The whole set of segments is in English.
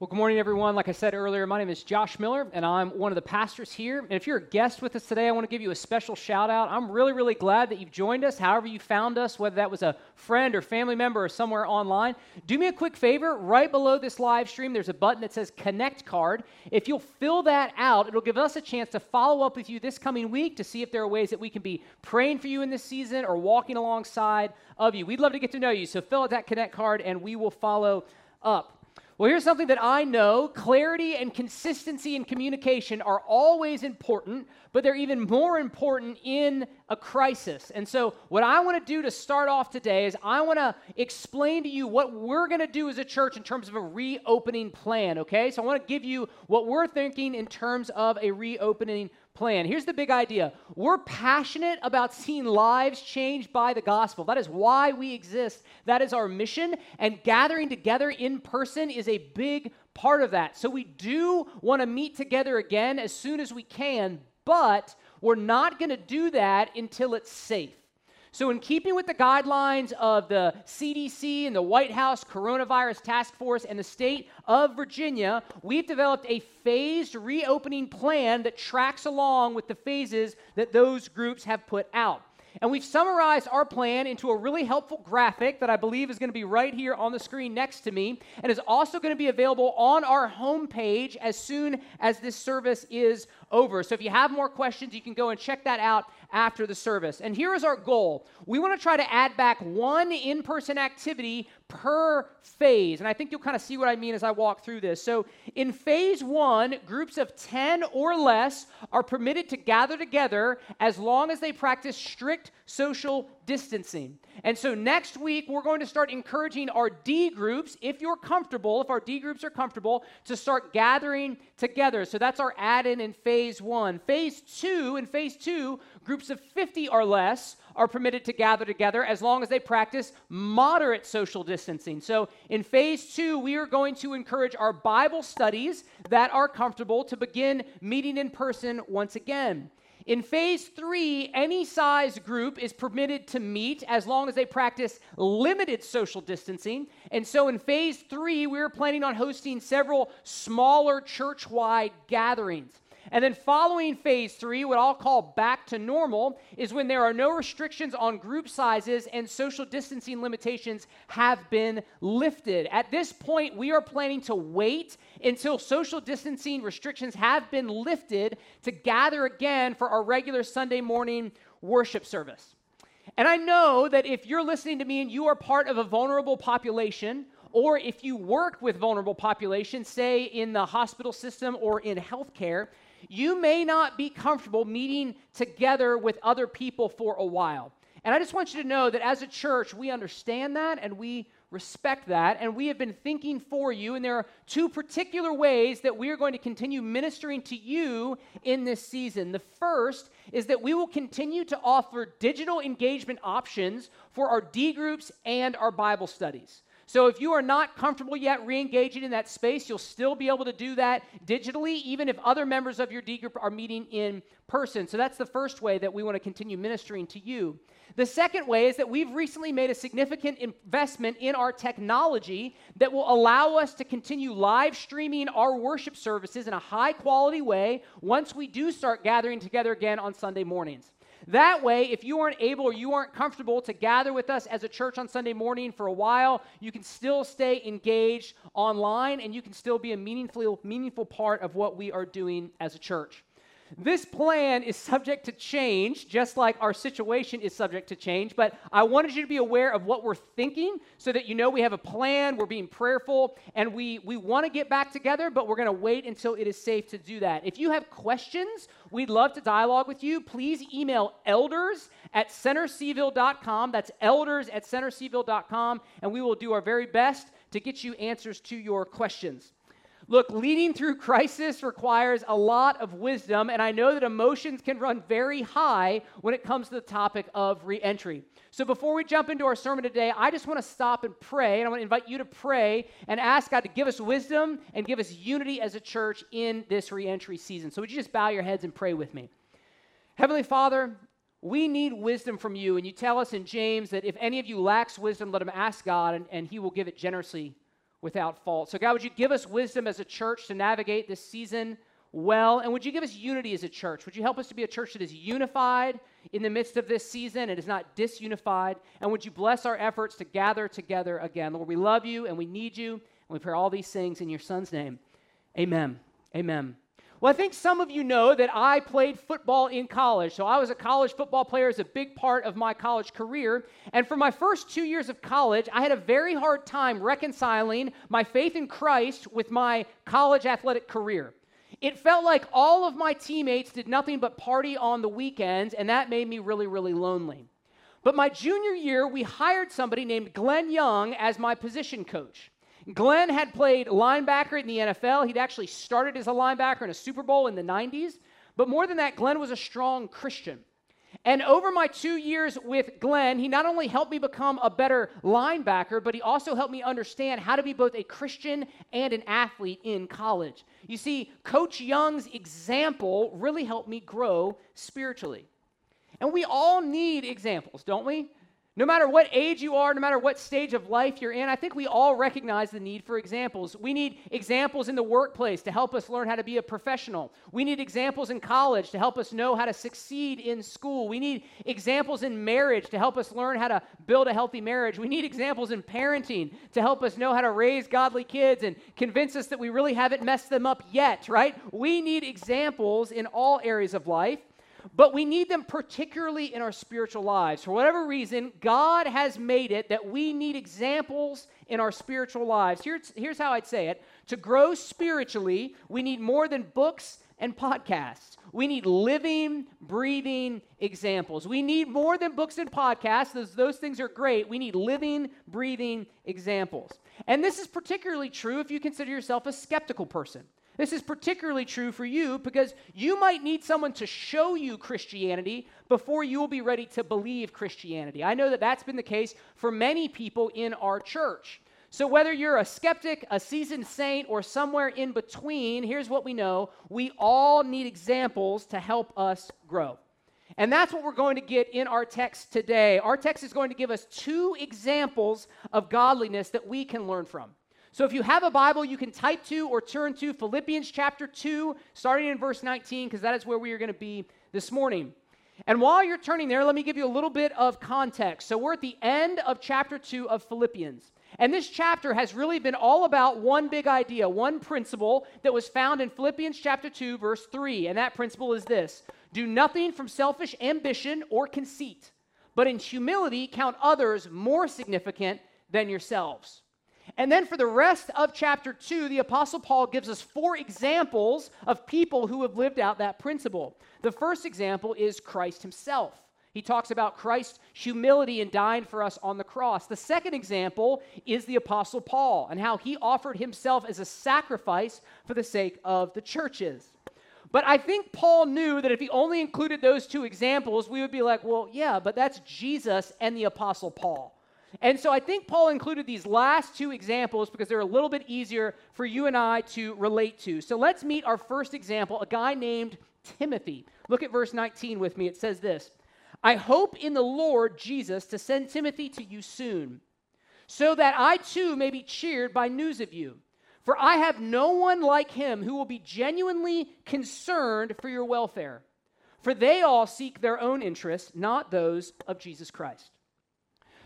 Well, good morning, everyone. Like I said earlier, my name is Josh Miller, and I'm one of the pastors here. And if you're a guest with us today, I want to give you a special shout out. I'm really, really glad that you've joined us, however, you found us, whether that was a friend or family member or somewhere online. Do me a quick favor. Right below this live stream, there's a button that says Connect Card. If you'll fill that out, it'll give us a chance to follow up with you this coming week to see if there are ways that we can be praying for you in this season or walking alongside of you. We'd love to get to know you. So fill out that Connect Card, and we will follow up. Well, here's something that I know clarity and consistency in communication are always important, but they're even more important in a crisis. And so, what I want to do to start off today is I want to explain to you what we're going to do as a church in terms of a reopening plan, okay? So, I want to give you what we're thinking in terms of a reopening plan. Here's the big idea we're passionate about seeing lives changed by the gospel. That is why we exist, that is our mission, and gathering together in person is a big part of that. So we do want to meet together again as soon as we can, but we're not going to do that until it's safe. So, in keeping with the guidelines of the CDC and the White House Coronavirus Task Force and the state of Virginia, we've developed a phased reopening plan that tracks along with the phases that those groups have put out. And we've summarized our plan into a really helpful graphic that I believe is going to be right here on the screen next to me and is also going to be available on our homepage as soon as this service is over. So if you have more questions, you can go and check that out after the service. And here is our goal we want to try to add back one in person activity per phase. And I think you'll kind of see what I mean as I walk through this. So, in phase one, groups of 10 or less are permitted to gather together as long as they practice strict social distancing. And so, next week, we're going to start encouraging our D groups, if you're comfortable, if our D groups are comfortable, to start gathering together. So, that's our add in in phase one. Phase two, in phase two, groups of 50 or less are permitted to gather together as long as they practice moderate social distancing. So, in phase two, we are going to encourage our Bible studies that are comfortable to begin meeting in person once again. In phase three, any size group is permitted to meet as long as they practice limited social distancing. And so in phase three, we're planning on hosting several smaller church wide gatherings. And then following phase three, what I'll call back to normal, is when there are no restrictions on group sizes and social distancing limitations have been lifted. At this point, we are planning to wait until social distancing restrictions have been lifted to gather again for our regular Sunday morning worship service. And I know that if you're listening to me and you are part of a vulnerable population, or if you work with vulnerable populations, say in the hospital system or in healthcare, you may not be comfortable meeting together with other people for a while. And I just want you to know that as a church, we understand that and we respect that. And we have been thinking for you. And there are two particular ways that we are going to continue ministering to you in this season. The first is that we will continue to offer digital engagement options for our D groups and our Bible studies. So if you are not comfortable yet re engaging in that space, you'll still be able to do that digitally, even if other members of your D group are meeting in person. So that's the first way that we want to continue ministering to you. The second way is that we've recently made a significant investment in our technology that will allow us to continue live streaming our worship services in a high quality way once we do start gathering together again on Sunday mornings. That way, if you aren't able or you aren't comfortable to gather with us as a church on Sunday morning for a while, you can still stay engaged online and you can still be a meaningful, meaningful part of what we are doing as a church. This plan is subject to change, just like our situation is subject to change. But I wanted you to be aware of what we're thinking so that you know we have a plan, we're being prayerful, and we, we want to get back together, but we're going to wait until it is safe to do that. If you have questions, we'd love to dialogue with you. Please email elders at centercville.com. That's elders at centercville.com, and we will do our very best to get you answers to your questions. Look, leading through crisis requires a lot of wisdom, and I know that emotions can run very high when it comes to the topic of reentry. So before we jump into our sermon today, I just want to stop and pray, and I want to invite you to pray and ask God to give us wisdom and give us unity as a church in this reentry season. So would you just bow your heads and pray with me? Heavenly Father, we need wisdom from you, and you tell us in James that if any of you lacks wisdom, let him ask God, and, and he will give it generously without fault. So, God, would you give us wisdom as a church to navigate this season well? And would you give us unity as a church? Would you help us to be a church that is unified in the midst of this season and is not disunified? And would you bless our efforts to gather together again? Lord, we love you and we need you. And we pray all these things in your son's name. Amen. Amen. Well, I think some of you know that I played football in college. So I was a college football player as a big part of my college career. And for my first two years of college, I had a very hard time reconciling my faith in Christ with my college athletic career. It felt like all of my teammates did nothing but party on the weekends, and that made me really, really lonely. But my junior year, we hired somebody named Glenn Young as my position coach. Glenn had played linebacker in the NFL. He'd actually started as a linebacker in a Super Bowl in the 90s. But more than that, Glenn was a strong Christian. And over my two years with Glenn, he not only helped me become a better linebacker, but he also helped me understand how to be both a Christian and an athlete in college. You see, Coach Young's example really helped me grow spiritually. And we all need examples, don't we? No matter what age you are, no matter what stage of life you're in, I think we all recognize the need for examples. We need examples in the workplace to help us learn how to be a professional. We need examples in college to help us know how to succeed in school. We need examples in marriage to help us learn how to build a healthy marriage. We need examples in parenting to help us know how to raise godly kids and convince us that we really haven't messed them up yet, right? We need examples in all areas of life but we need them particularly in our spiritual lives. For whatever reason, God has made it that we need examples in our spiritual lives. Here's, here's how I'd say it to grow spiritually, we need more than books and podcasts. We need living, breathing examples. We need more than books and podcasts. Those, those things are great. We need living, breathing examples. And this is particularly true if you consider yourself a skeptical person. This is particularly true for you because you might need someone to show you Christianity before you will be ready to believe Christianity. I know that that's been the case for many people in our church. So, whether you're a skeptic, a seasoned saint, or somewhere in between, here's what we know we all need examples to help us grow. And that's what we're going to get in our text today. Our text is going to give us two examples of godliness that we can learn from. So if you have a Bible, you can type to or turn to Philippians chapter 2, starting in verse 19, because that is where we are going to be this morning. And while you're turning there, let me give you a little bit of context. So we're at the end of chapter 2 of Philippians. And this chapter has really been all about one big idea, one principle that was found in Philippians chapter 2, verse 3. And that principle is this do nothing from selfish ambition or conceit, but in humility count others more significant than yourselves. And then for the rest of chapter 2, the Apostle Paul gives us four examples of people who have lived out that principle. The first example is Christ himself. He talks about Christ's humility in dying for us on the cross. The second example is the Apostle Paul and how he offered himself as a sacrifice for the sake of the churches. But I think Paul knew that if he only included those two examples, we would be like, well, yeah, but that's Jesus and the Apostle Paul. And so I think Paul included these last two examples because they're a little bit easier for you and I to relate to. So let's meet our first example, a guy named Timothy. Look at verse 19 with me. It says this I hope in the Lord Jesus to send Timothy to you soon, so that I too may be cheered by news of you. For I have no one like him who will be genuinely concerned for your welfare. For they all seek their own interests, not those of Jesus Christ.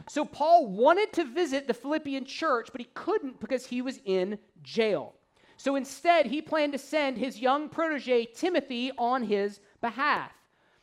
So Paul wanted to visit the Philippian church, but he couldn't because he was in jail. So instead, he planned to send his young protege, Timothy, on his behalf.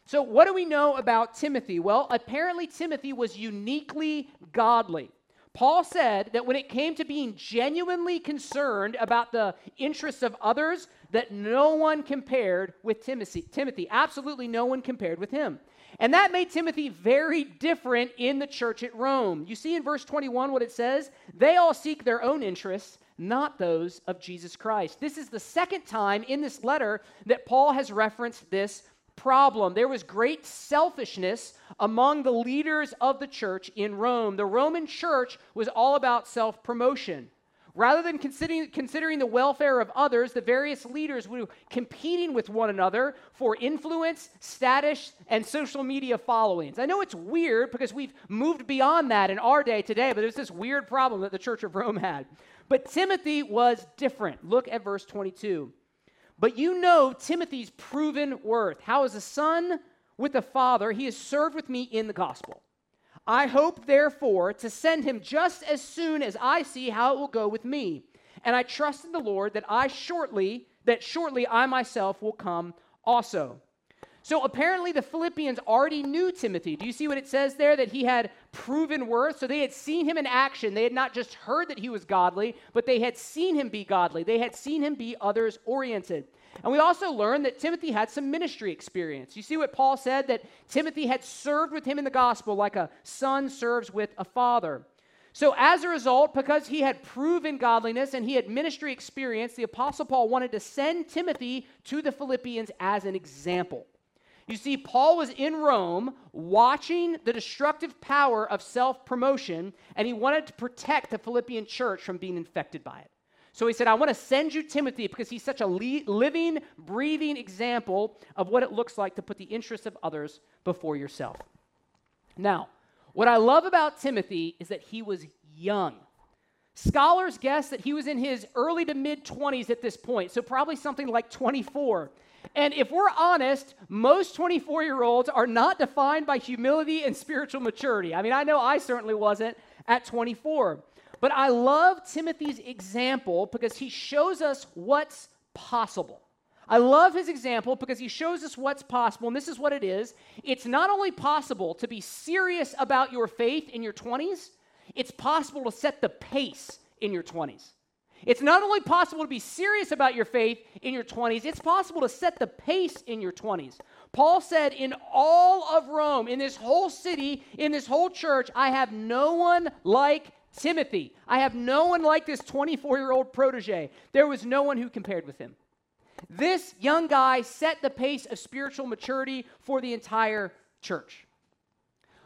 So, what do we know about Timothy? Well, apparently, Timothy was uniquely godly. Paul said that when it came to being genuinely concerned about the interests of others, that no one compared with Timothy. Timothy, absolutely no one compared with him. And that made Timothy very different in the church at Rome. You see in verse 21 what it says? They all seek their own interests, not those of Jesus Christ. This is the second time in this letter that Paul has referenced this problem. There was great selfishness among the leaders of the church in Rome. The Roman church was all about self promotion. Rather than considering, considering the welfare of others, the various leaders were competing with one another for influence, status, and social media followings. I know it's weird because we've moved beyond that in our day today, but there's this weird problem that the Church of Rome had. But Timothy was different. Look at verse 22. But you know Timothy's proven worth. How, as a son with a father, he has served with me in the gospel. I hope, therefore, to send him just as soon as I see how it will go with me. And I trust in the Lord that I shortly, that shortly I myself will come also. So apparently the Philippians already knew Timothy. Do you see what it says there? That he had proven worth. So they had seen him in action. They had not just heard that he was godly, but they had seen him be godly. They had seen him be others oriented. And we also learned that Timothy had some ministry experience. You see what Paul said? That Timothy had served with him in the gospel like a son serves with a father. So, as a result, because he had proven godliness and he had ministry experience, the Apostle Paul wanted to send Timothy to the Philippians as an example. You see, Paul was in Rome watching the destructive power of self promotion, and he wanted to protect the Philippian church from being infected by it. So he said, I want to send you Timothy because he's such a living, breathing example of what it looks like to put the interests of others before yourself. Now, what I love about Timothy is that he was young. Scholars guess that he was in his early to mid 20s at this point, so probably something like 24. And if we're honest, most 24 year olds are not defined by humility and spiritual maturity. I mean, I know I certainly wasn't at 24. But I love Timothy's example because he shows us what's possible. I love his example because he shows us what's possible, and this is what it is. It's not only possible to be serious about your faith in your 20s, it's possible to set the pace in your 20s. It's not only possible to be serious about your faith in your 20s, it's possible to set the pace in your 20s. Paul said, In all of Rome, in this whole city, in this whole church, I have no one like Timothy. I have no one like this 24 year old protege. There was no one who compared with him. This young guy set the pace of spiritual maturity for the entire church.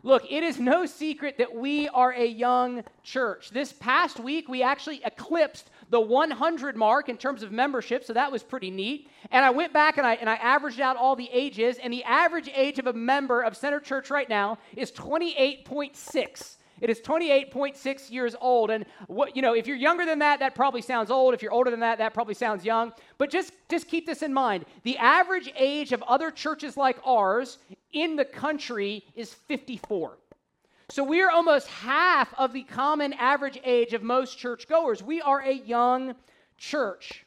Look, it is no secret that we are a young church. This past week, we actually eclipsed the 100 mark in terms of membership, so that was pretty neat. And I went back and I, and I averaged out all the ages, and the average age of a member of Center Church right now is 28.6. It is 28.6 years old. And what, you know, if you're younger than that, that probably sounds old. If you're older than that, that probably sounds young. But just, just keep this in mind. The average age of other churches like ours in the country is 54. So we are almost half of the common average age of most churchgoers. We are a young church.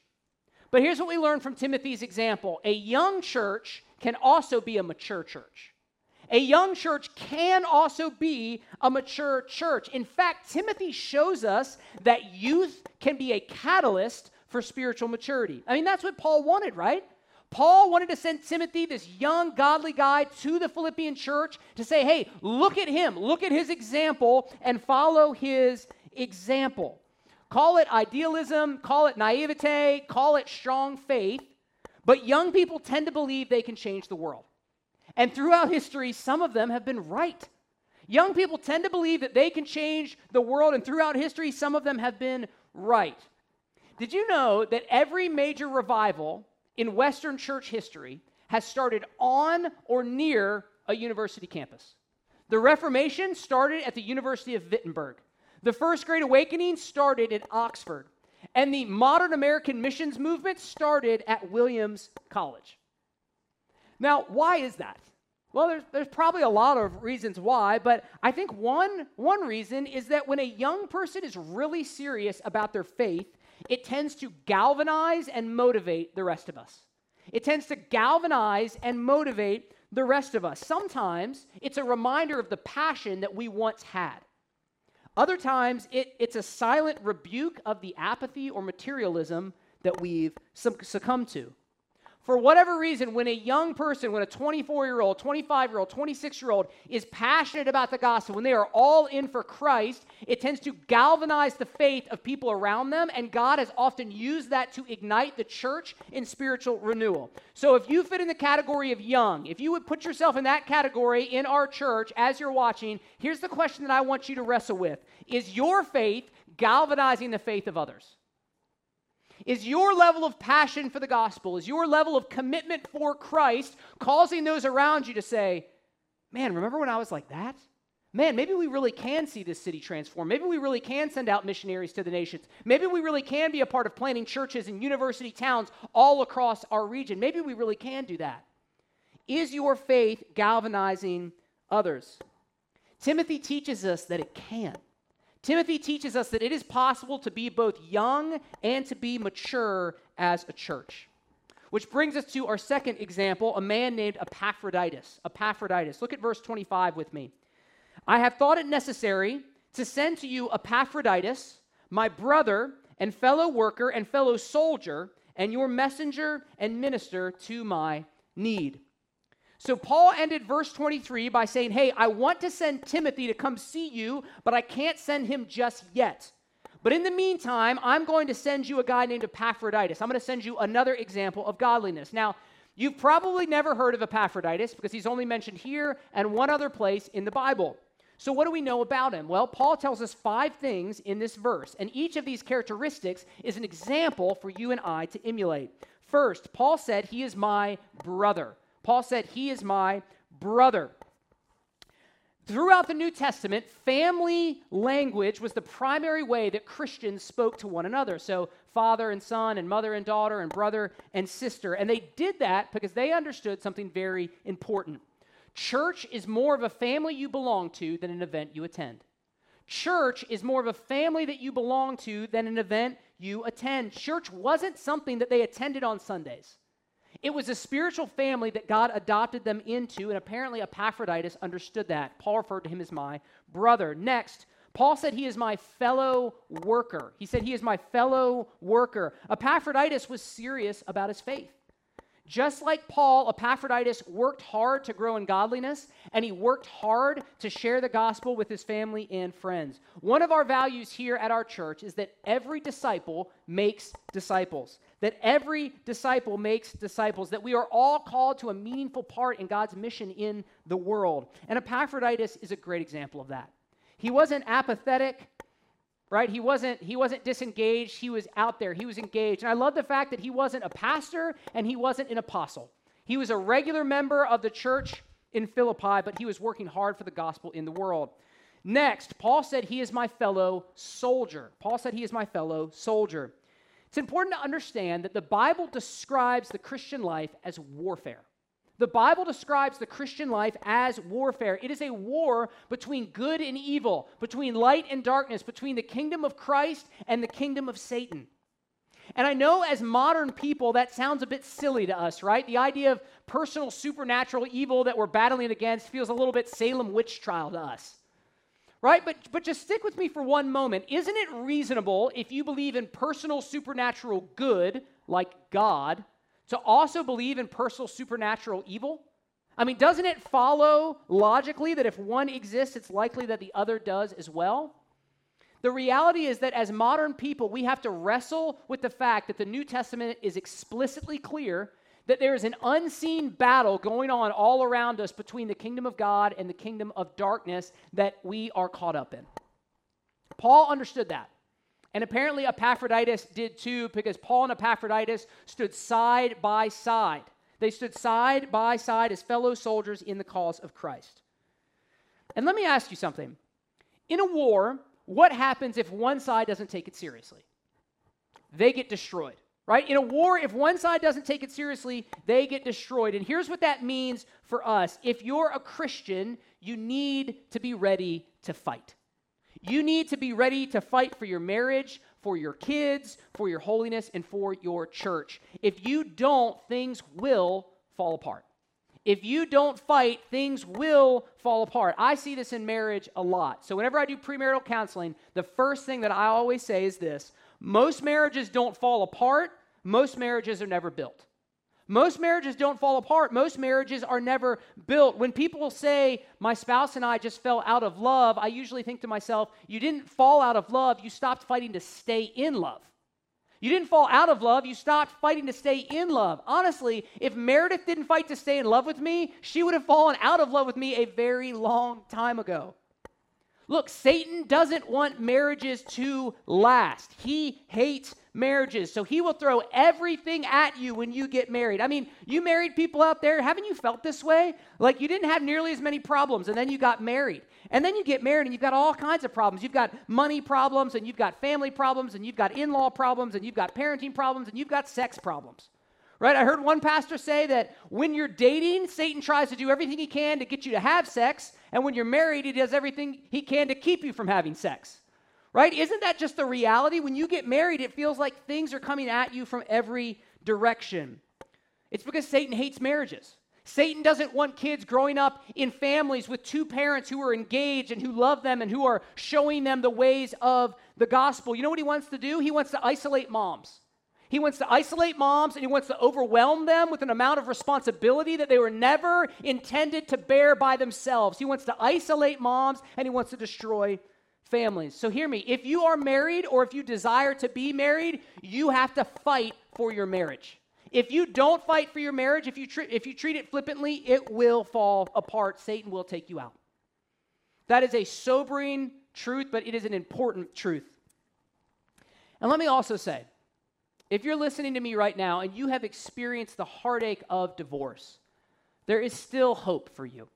But here's what we learn from Timothy's example a young church can also be a mature church. A young church can also be a mature church. In fact, Timothy shows us that youth can be a catalyst for spiritual maturity. I mean, that's what Paul wanted, right? Paul wanted to send Timothy, this young, godly guy, to the Philippian church to say, hey, look at him, look at his example, and follow his example. Call it idealism, call it naivete, call it strong faith, but young people tend to believe they can change the world. And throughout history, some of them have been right. Young people tend to believe that they can change the world, and throughout history, some of them have been right. Did you know that every major revival in Western church history has started on or near a university campus? The Reformation started at the University of Wittenberg. The First Great Awakening started at Oxford. And the modern American missions movement started at Williams College. Now, why is that? Well, there's, there's probably a lot of reasons why, but I think one, one reason is that when a young person is really serious about their faith, it tends to galvanize and motivate the rest of us. It tends to galvanize and motivate the rest of us. Sometimes it's a reminder of the passion that we once had. Other times it, it's a silent rebuke of the apathy or materialism that we've succumbed to for whatever reason, when a young person, when a 24 year old, 25 year old, 26 year old is passionate about the gospel, when they are all in for Christ, it tends to galvanize the faith of people around them, and God has often used that to ignite the church in spiritual renewal. So if you fit in the category of young, if you would put yourself in that category in our church as you're watching, here's the question that I want you to wrestle with Is your faith galvanizing the faith of others? Is your level of passion for the gospel, is your level of commitment for Christ causing those around you to say, Man, remember when I was like that? man, maybe we really can see this city transform. Maybe we really can send out missionaries to the nations. Maybe we really can be a part of planting churches in university towns all across our region. Maybe we really can do that. Is your faith galvanizing others? Timothy teaches us that it can. Timothy teaches us that it is possible to be both young and to be mature as a church. Which brings us to our second example, a man named Epaphroditus. Epaphroditus. Look at verse 25 with me. I have thought it necessary to send to you Epaphroditus, my brother and fellow worker and fellow soldier, and your messenger and minister to my need. So Paul ended verse 23 by saying, Hey, I want to send Timothy to come see you, but I can't send him just yet. But in the meantime, I'm going to send you a guy named Epaphroditus. I'm going to send you another example of godliness. Now, you've probably never heard of Epaphroditus because he's only mentioned here and one other place in the Bible. So, what do we know about him? Well, Paul tells us five things in this verse, and each of these characteristics is an example for you and I to emulate. First, Paul said, He is my brother. Paul said, He is my brother. Throughout the New Testament, family language was the primary way that Christians spoke to one another. So, father and son, and mother and daughter, and brother and sister. And they did that because they understood something very important. Church is more of a family you belong to than an event you attend. Church is more of a family that you belong to than an event you attend. Church wasn't something that they attended on Sundays. It was a spiritual family that God adopted them into, and apparently Epaphroditus understood that. Paul referred to him as my brother. Next, Paul said he is my fellow worker. He said he is my fellow worker. Epaphroditus was serious about his faith. Just like Paul, Epaphroditus worked hard to grow in godliness, and he worked hard to share the gospel with his family and friends. One of our values here at our church is that every disciple makes disciples. That every disciple makes disciples. That we are all called to a meaningful part in God's mission in the world. And Epaphroditus is a great example of that. He wasn't apathetic right? He wasn't he wasn't disengaged. He was out there. He was engaged. And i love the fact that he wasn't a pastor and he wasn't an apostle. He was a regular member of the church in philippi but he was working hard for the gospel in the world. Next paul said he is my fellow soldier. Paul said he is my fellow soldier it's important to understand that the bible describes the christian life as warfare the Bible describes the Christian life as warfare. It is a war between good and evil, between light and darkness, between the kingdom of Christ and the kingdom of Satan. And I know as modern people that sounds a bit silly to us, right? The idea of personal supernatural evil that we're battling against feels a little bit Salem witch trial to us. Right? But but just stick with me for one moment. Isn't it reasonable if you believe in personal supernatural good like God to also believe in personal supernatural evil? I mean, doesn't it follow logically that if one exists, it's likely that the other does as well? The reality is that as modern people, we have to wrestle with the fact that the New Testament is explicitly clear that there is an unseen battle going on all around us between the kingdom of God and the kingdom of darkness that we are caught up in. Paul understood that. And apparently Epaphroditus did too, because Paul and Epaphroditus stood side by side. They stood side by side as fellow soldiers in the cause of Christ. And let me ask you something. In a war, what happens if one side doesn't take it seriously? They get destroyed, right? In a war, if one side doesn't take it seriously, they get destroyed. And here's what that means for us if you're a Christian, you need to be ready to fight. You need to be ready to fight for your marriage, for your kids, for your holiness, and for your church. If you don't, things will fall apart. If you don't fight, things will fall apart. I see this in marriage a lot. So, whenever I do premarital counseling, the first thing that I always say is this most marriages don't fall apart, most marriages are never built. Most marriages don't fall apart. Most marriages are never built. When people say, My spouse and I just fell out of love, I usually think to myself, You didn't fall out of love, you stopped fighting to stay in love. You didn't fall out of love, you stopped fighting to stay in love. Honestly, if Meredith didn't fight to stay in love with me, she would have fallen out of love with me a very long time ago. Look, Satan doesn't want marriages to last. He hates marriages. So he will throw everything at you when you get married. I mean, you married people out there, haven't you felt this way? Like you didn't have nearly as many problems and then you got married. And then you get married and you've got all kinds of problems. You've got money problems and you've got family problems and you've got in law problems and you've got parenting problems and you've got sex problems. Right? I heard one pastor say that when you're dating, Satan tries to do everything he can to get you to have sex, and when you're married, he does everything he can to keep you from having sex. Right? Isn't that just the reality? When you get married, it feels like things are coming at you from every direction. It's because Satan hates marriages. Satan doesn't want kids growing up in families with two parents who are engaged and who love them and who are showing them the ways of the gospel. You know what he wants to do? He wants to isolate moms. He wants to isolate moms and he wants to overwhelm them with an amount of responsibility that they were never intended to bear by themselves. He wants to isolate moms and he wants to destroy families. So hear me. If you are married or if you desire to be married, you have to fight for your marriage. If you don't fight for your marriage, if you, tr- if you treat it flippantly, it will fall apart. Satan will take you out. That is a sobering truth, but it is an important truth. And let me also say if you're listening to me right now and you have experienced the heartache of divorce, there is still hope for you.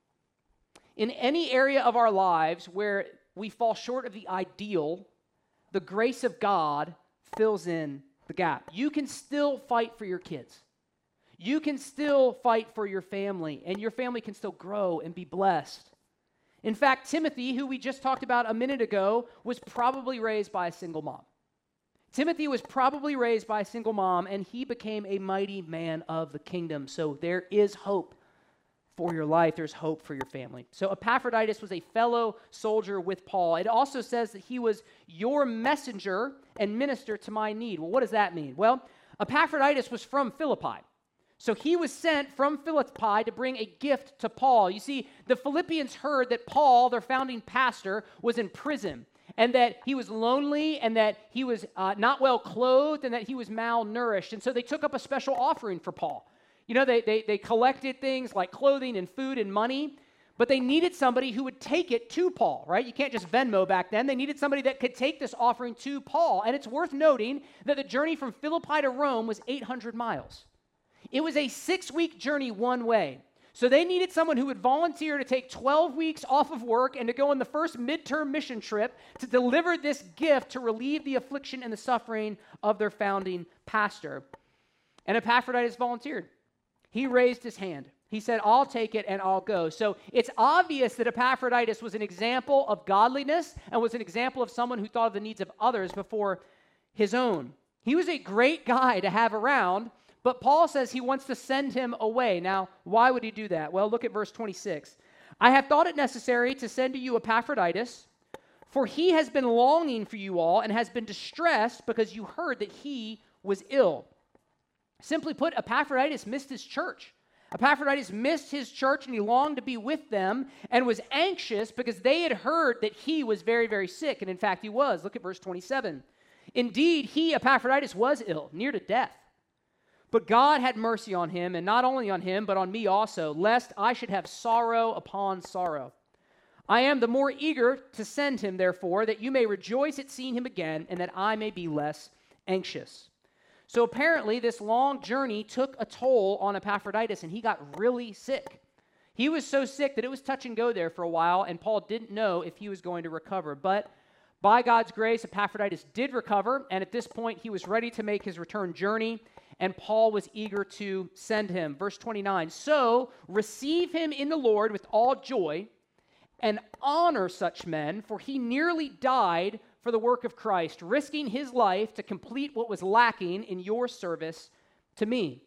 In any area of our lives where we fall short of the ideal, the grace of God fills in the gap. You can still fight for your kids. You can still fight for your family, and your family can still grow and be blessed. In fact, Timothy, who we just talked about a minute ago, was probably raised by a single mom. Timothy was probably raised by a single mom, and he became a mighty man of the kingdom. So there is hope for your life, there's hope for your family. So Epaphroditus was a fellow soldier with Paul. It also says that he was your messenger and minister to my need. Well, what does that mean? Well, Epaphroditus was from Philippi. So he was sent from Philippi to bring a gift to Paul. You see, the Philippians heard that Paul, their founding pastor, was in prison and that he was lonely and that he was uh, not well clothed and that he was malnourished. And so they took up a special offering for Paul. You know, they, they, they collected things like clothing and food and money, but they needed somebody who would take it to Paul, right? You can't just Venmo back then. They needed somebody that could take this offering to Paul. And it's worth noting that the journey from Philippi to Rome was 800 miles. It was a six week journey one way. So they needed someone who would volunteer to take 12 weeks off of work and to go on the first midterm mission trip to deliver this gift to relieve the affliction and the suffering of their founding pastor. And Epaphroditus volunteered. He raised his hand. He said, I'll take it and I'll go. So it's obvious that Epaphroditus was an example of godliness and was an example of someone who thought of the needs of others before his own. He was a great guy to have around, but Paul says he wants to send him away. Now, why would he do that? Well, look at verse 26. I have thought it necessary to send to you Epaphroditus, for he has been longing for you all and has been distressed because you heard that he was ill. Simply put, Epaphroditus missed his church. Epaphroditus missed his church and he longed to be with them and was anxious because they had heard that he was very, very sick. And in fact, he was. Look at verse 27. Indeed, he, Epaphroditus, was ill, near to death. But God had mercy on him, and not only on him, but on me also, lest I should have sorrow upon sorrow. I am the more eager to send him, therefore, that you may rejoice at seeing him again, and that I may be less anxious. So apparently, this long journey took a toll on Epaphroditus, and he got really sick. He was so sick that it was touch and go there for a while, and Paul didn't know if he was going to recover. But by God's grace, Epaphroditus did recover, and at this point, he was ready to make his return journey, and Paul was eager to send him. Verse 29 So receive him in the Lord with all joy, and honor such men, for he nearly died for the work of Christ, risking his life to complete what was lacking in your service to me.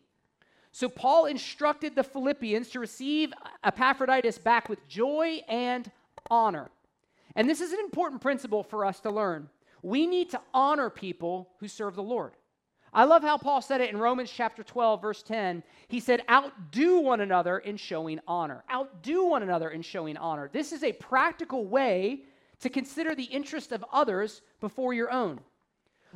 So Paul instructed the Philippians to receive Epaphroditus back with joy and honor. And this is an important principle for us to learn. We need to honor people who serve the Lord. I love how Paul said it in Romans chapter 12, verse 10. He said, Outdo one another in showing honor. Outdo one another in showing honor. This is a practical way to consider the interest of others before your own.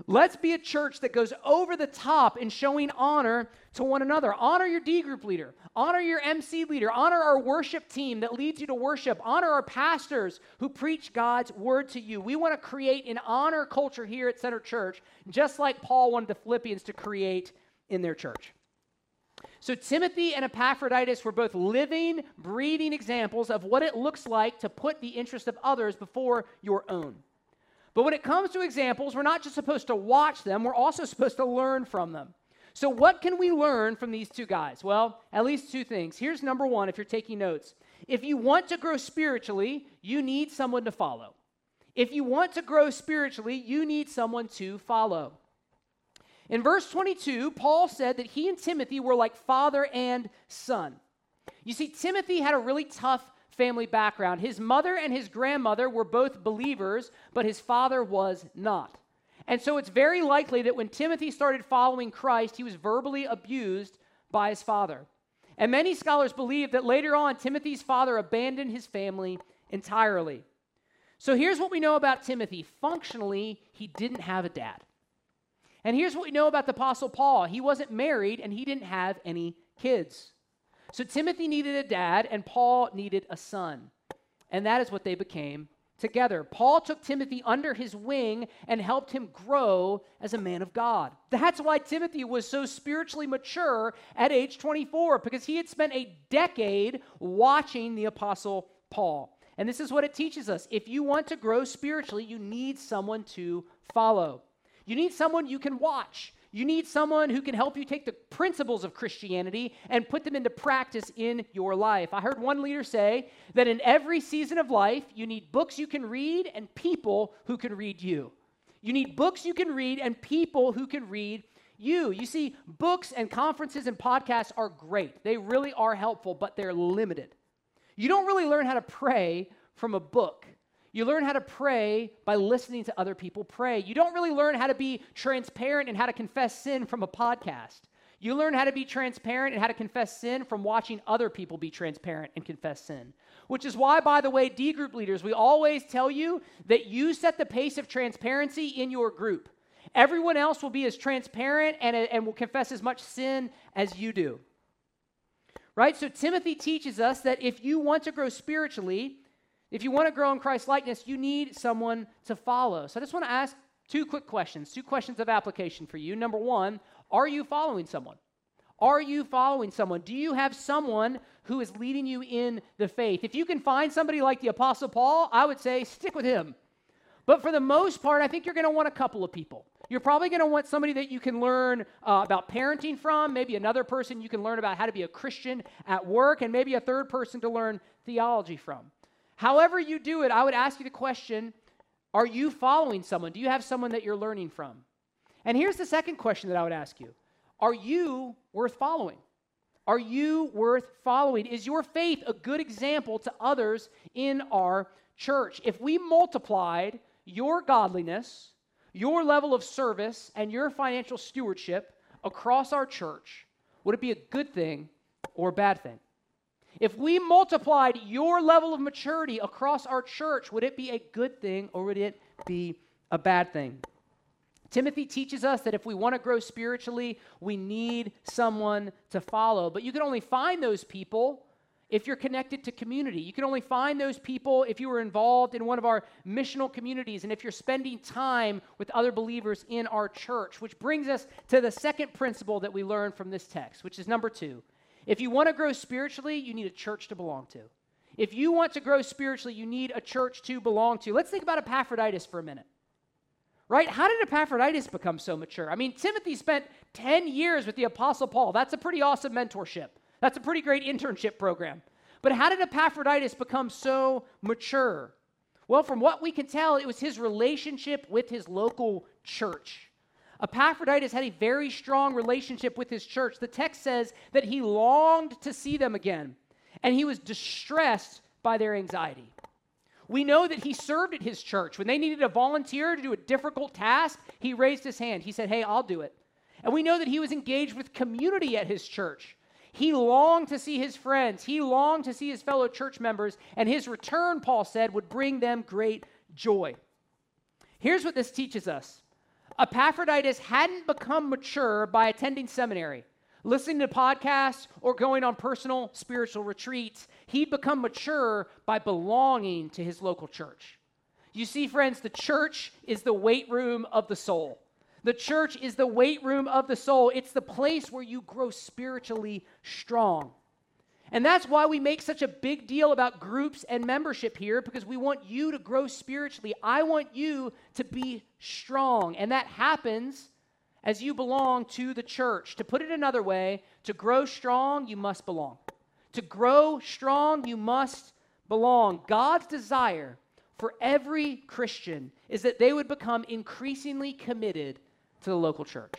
Let's be a church that goes over the top in showing honor to one another. Honor your D group leader, honor your MC leader, honor our worship team that leads you to worship, honor our pastors who preach God's word to you. We want to create an honor culture here at Center Church, just like Paul wanted the Philippians to create in their church. So, Timothy and Epaphroditus were both living, breathing examples of what it looks like to put the interest of others before your own. But when it comes to examples, we're not just supposed to watch them, we're also supposed to learn from them. So, what can we learn from these two guys? Well, at least two things. Here's number one if you're taking notes. If you want to grow spiritually, you need someone to follow. If you want to grow spiritually, you need someone to follow. In verse 22, Paul said that he and Timothy were like father and son. You see, Timothy had a really tough family background. His mother and his grandmother were both believers, but his father was not. And so it's very likely that when Timothy started following Christ, he was verbally abused by his father. And many scholars believe that later on, Timothy's father abandoned his family entirely. So here's what we know about Timothy functionally, he didn't have a dad. And here's what we know about the Apostle Paul he wasn't married and he didn't have any kids. So Timothy needed a dad, and Paul needed a son. And that is what they became together. Paul took Timothy under his wing and helped him grow as a man of God. That's why Timothy was so spiritually mature at age 24, because he had spent a decade watching the Apostle Paul. And this is what it teaches us. If you want to grow spiritually, you need someone to follow. You need someone you can watch. You need someone who can help you take the principles of Christianity and put them into practice in your life. I heard one leader say that in every season of life, you need books you can read and people who can read you. You need books you can read and people who can read you. You see, books and conferences and podcasts are great, they really are helpful, but they're limited. You don't really learn how to pray from a book. You learn how to pray by listening to other people pray. You don't really learn how to be transparent and how to confess sin from a podcast. You learn how to be transparent and how to confess sin from watching other people be transparent and confess sin. Which is why, by the way, D group leaders, we always tell you that you set the pace of transparency in your group. Everyone else will be as transparent and, uh, and will confess as much sin as you do. Right? So, Timothy teaches us that if you want to grow spiritually, if you want to grow in Christ likeness, you need someone to follow. So I just want to ask two quick questions, two questions of application for you. Number one, are you following someone? Are you following someone? Do you have someone who is leading you in the faith? If you can find somebody like the Apostle Paul, I would say stick with him. But for the most part, I think you're going to want a couple of people. You're probably going to want somebody that you can learn uh, about parenting from, maybe another person you can learn about how to be a Christian at work, and maybe a third person to learn theology from. However, you do it, I would ask you the question Are you following someone? Do you have someone that you're learning from? And here's the second question that I would ask you Are you worth following? Are you worth following? Is your faith a good example to others in our church? If we multiplied your godliness, your level of service, and your financial stewardship across our church, would it be a good thing or a bad thing? If we multiplied your level of maturity across our church, would it be a good thing or would it be a bad thing? Timothy teaches us that if we want to grow spiritually, we need someone to follow. But you can only find those people if you're connected to community. You can only find those people if you are involved in one of our missional communities and if you're spending time with other believers in our church, which brings us to the second principle that we learn from this text, which is number two if you want to grow spiritually, you need a church to belong to. If you want to grow spiritually, you need a church to belong to. Let's think about Epaphroditus for a minute. Right? How did Epaphroditus become so mature? I mean, Timothy spent 10 years with the Apostle Paul. That's a pretty awesome mentorship. That's a pretty great internship program. But how did Epaphroditus become so mature? Well, from what we can tell, it was his relationship with his local church. Epaphroditus had a very strong relationship with his church. The text says that he longed to see them again, and he was distressed by their anxiety. We know that he served at his church. When they needed a volunteer to do a difficult task, he raised his hand. He said, Hey, I'll do it. And we know that he was engaged with community at his church. He longed to see his friends, he longed to see his fellow church members, and his return, Paul said, would bring them great joy. Here's what this teaches us Epaphroditus hadn't become mature by attending seminary, listening to podcasts, or going on personal spiritual retreats. He'd become mature by belonging to his local church. You see, friends, the church is the weight room of the soul. The church is the weight room of the soul. It's the place where you grow spiritually strong. And that's why we make such a big deal about groups and membership here because we want you to grow spiritually. I want you to be strong. And that happens as you belong to the church. To put it another way, to grow strong, you must belong. To grow strong, you must belong. God's desire for every Christian is that they would become increasingly committed to the local church.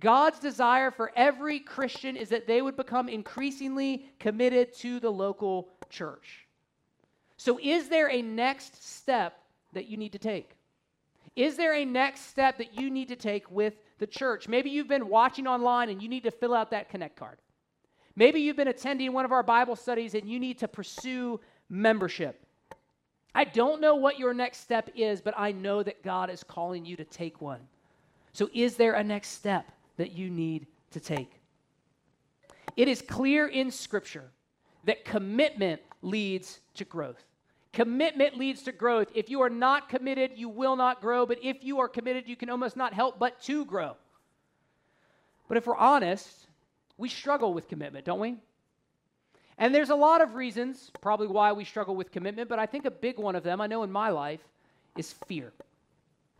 God's desire for every Christian is that they would become increasingly committed to the local church. So, is there a next step that you need to take? Is there a next step that you need to take with the church? Maybe you've been watching online and you need to fill out that Connect card. Maybe you've been attending one of our Bible studies and you need to pursue membership. I don't know what your next step is, but I know that God is calling you to take one. So, is there a next step? That you need to take. It is clear in Scripture that commitment leads to growth. Commitment leads to growth. If you are not committed, you will not grow. But if you are committed, you can almost not help but to grow. But if we're honest, we struggle with commitment, don't we? And there's a lot of reasons, probably why we struggle with commitment, but I think a big one of them, I know in my life, is fear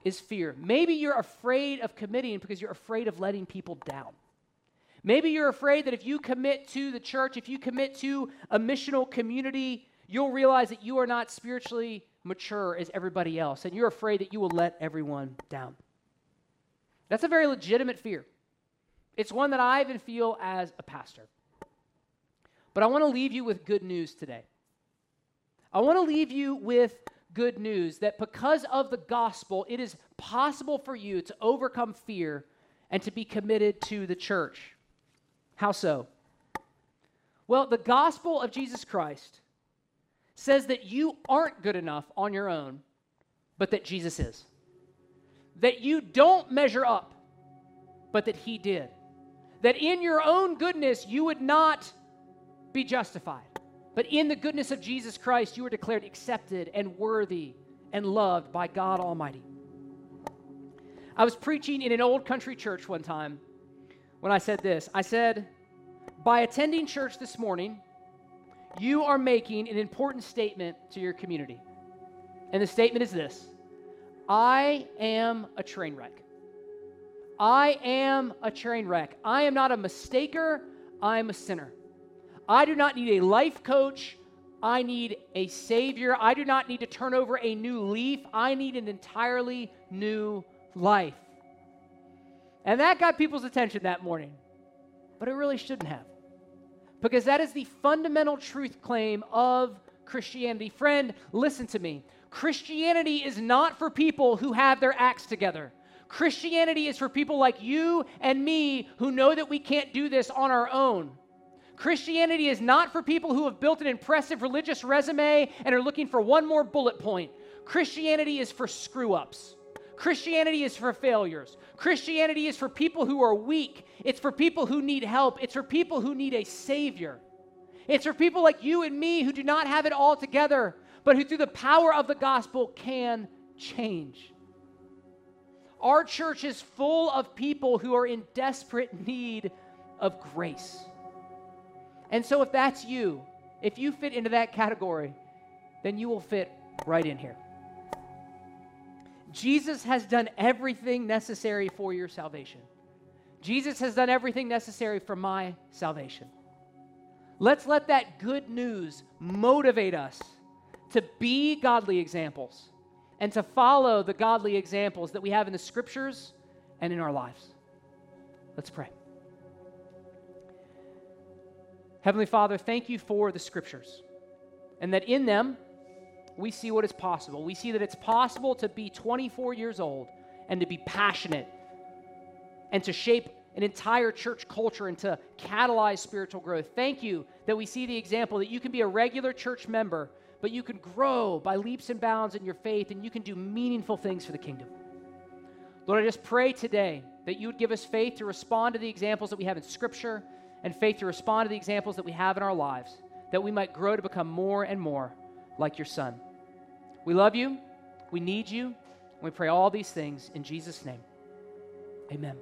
is fear. Maybe you're afraid of committing because you're afraid of letting people down. Maybe you're afraid that if you commit to the church, if you commit to a missional community, you'll realize that you are not spiritually mature as everybody else, and you're afraid that you will let everyone down. That's a very legitimate fear. It's one that I even feel as a pastor. But I want to leave you with good news today. I want to leave you with good news that because of the gospel, it is possible for you to overcome fear and to be committed to the church. How so? Well, the gospel of Jesus Christ says that you aren't good enough on your own, but that Jesus is. That you don't measure up, but that He did. That in your own goodness, you would not be justified. But in the goodness of Jesus Christ, you are declared accepted and worthy and loved by God Almighty. I was preaching in an old country church one time when I said this. I said, By attending church this morning, you are making an important statement to your community. And the statement is this I am a train wreck. I am a train wreck. I am not a mistaker, I am a sinner. I do not need a life coach. I need a savior. I do not need to turn over a new leaf. I need an entirely new life. And that got people's attention that morning. But it really shouldn't have. Because that is the fundamental truth claim of Christianity. Friend, listen to me. Christianity is not for people who have their acts together. Christianity is for people like you and me who know that we can't do this on our own. Christianity is not for people who have built an impressive religious resume and are looking for one more bullet point. Christianity is for screw ups. Christianity is for failures. Christianity is for people who are weak. It's for people who need help. It's for people who need a Savior. It's for people like you and me who do not have it all together, but who, through the power of the gospel, can change. Our church is full of people who are in desperate need of grace. And so, if that's you, if you fit into that category, then you will fit right in here. Jesus has done everything necessary for your salvation. Jesus has done everything necessary for my salvation. Let's let that good news motivate us to be godly examples and to follow the godly examples that we have in the scriptures and in our lives. Let's pray. Heavenly Father, thank you for the scriptures and that in them we see what is possible. We see that it's possible to be 24 years old and to be passionate and to shape an entire church culture and to catalyze spiritual growth. Thank you that we see the example that you can be a regular church member, but you can grow by leaps and bounds in your faith and you can do meaningful things for the kingdom. Lord, I just pray today that you would give us faith to respond to the examples that we have in Scripture and faith to respond to the examples that we have in our lives, that we might grow to become more and more like your Son. We love you. We need you. We pray all these things in Jesus' name. Amen.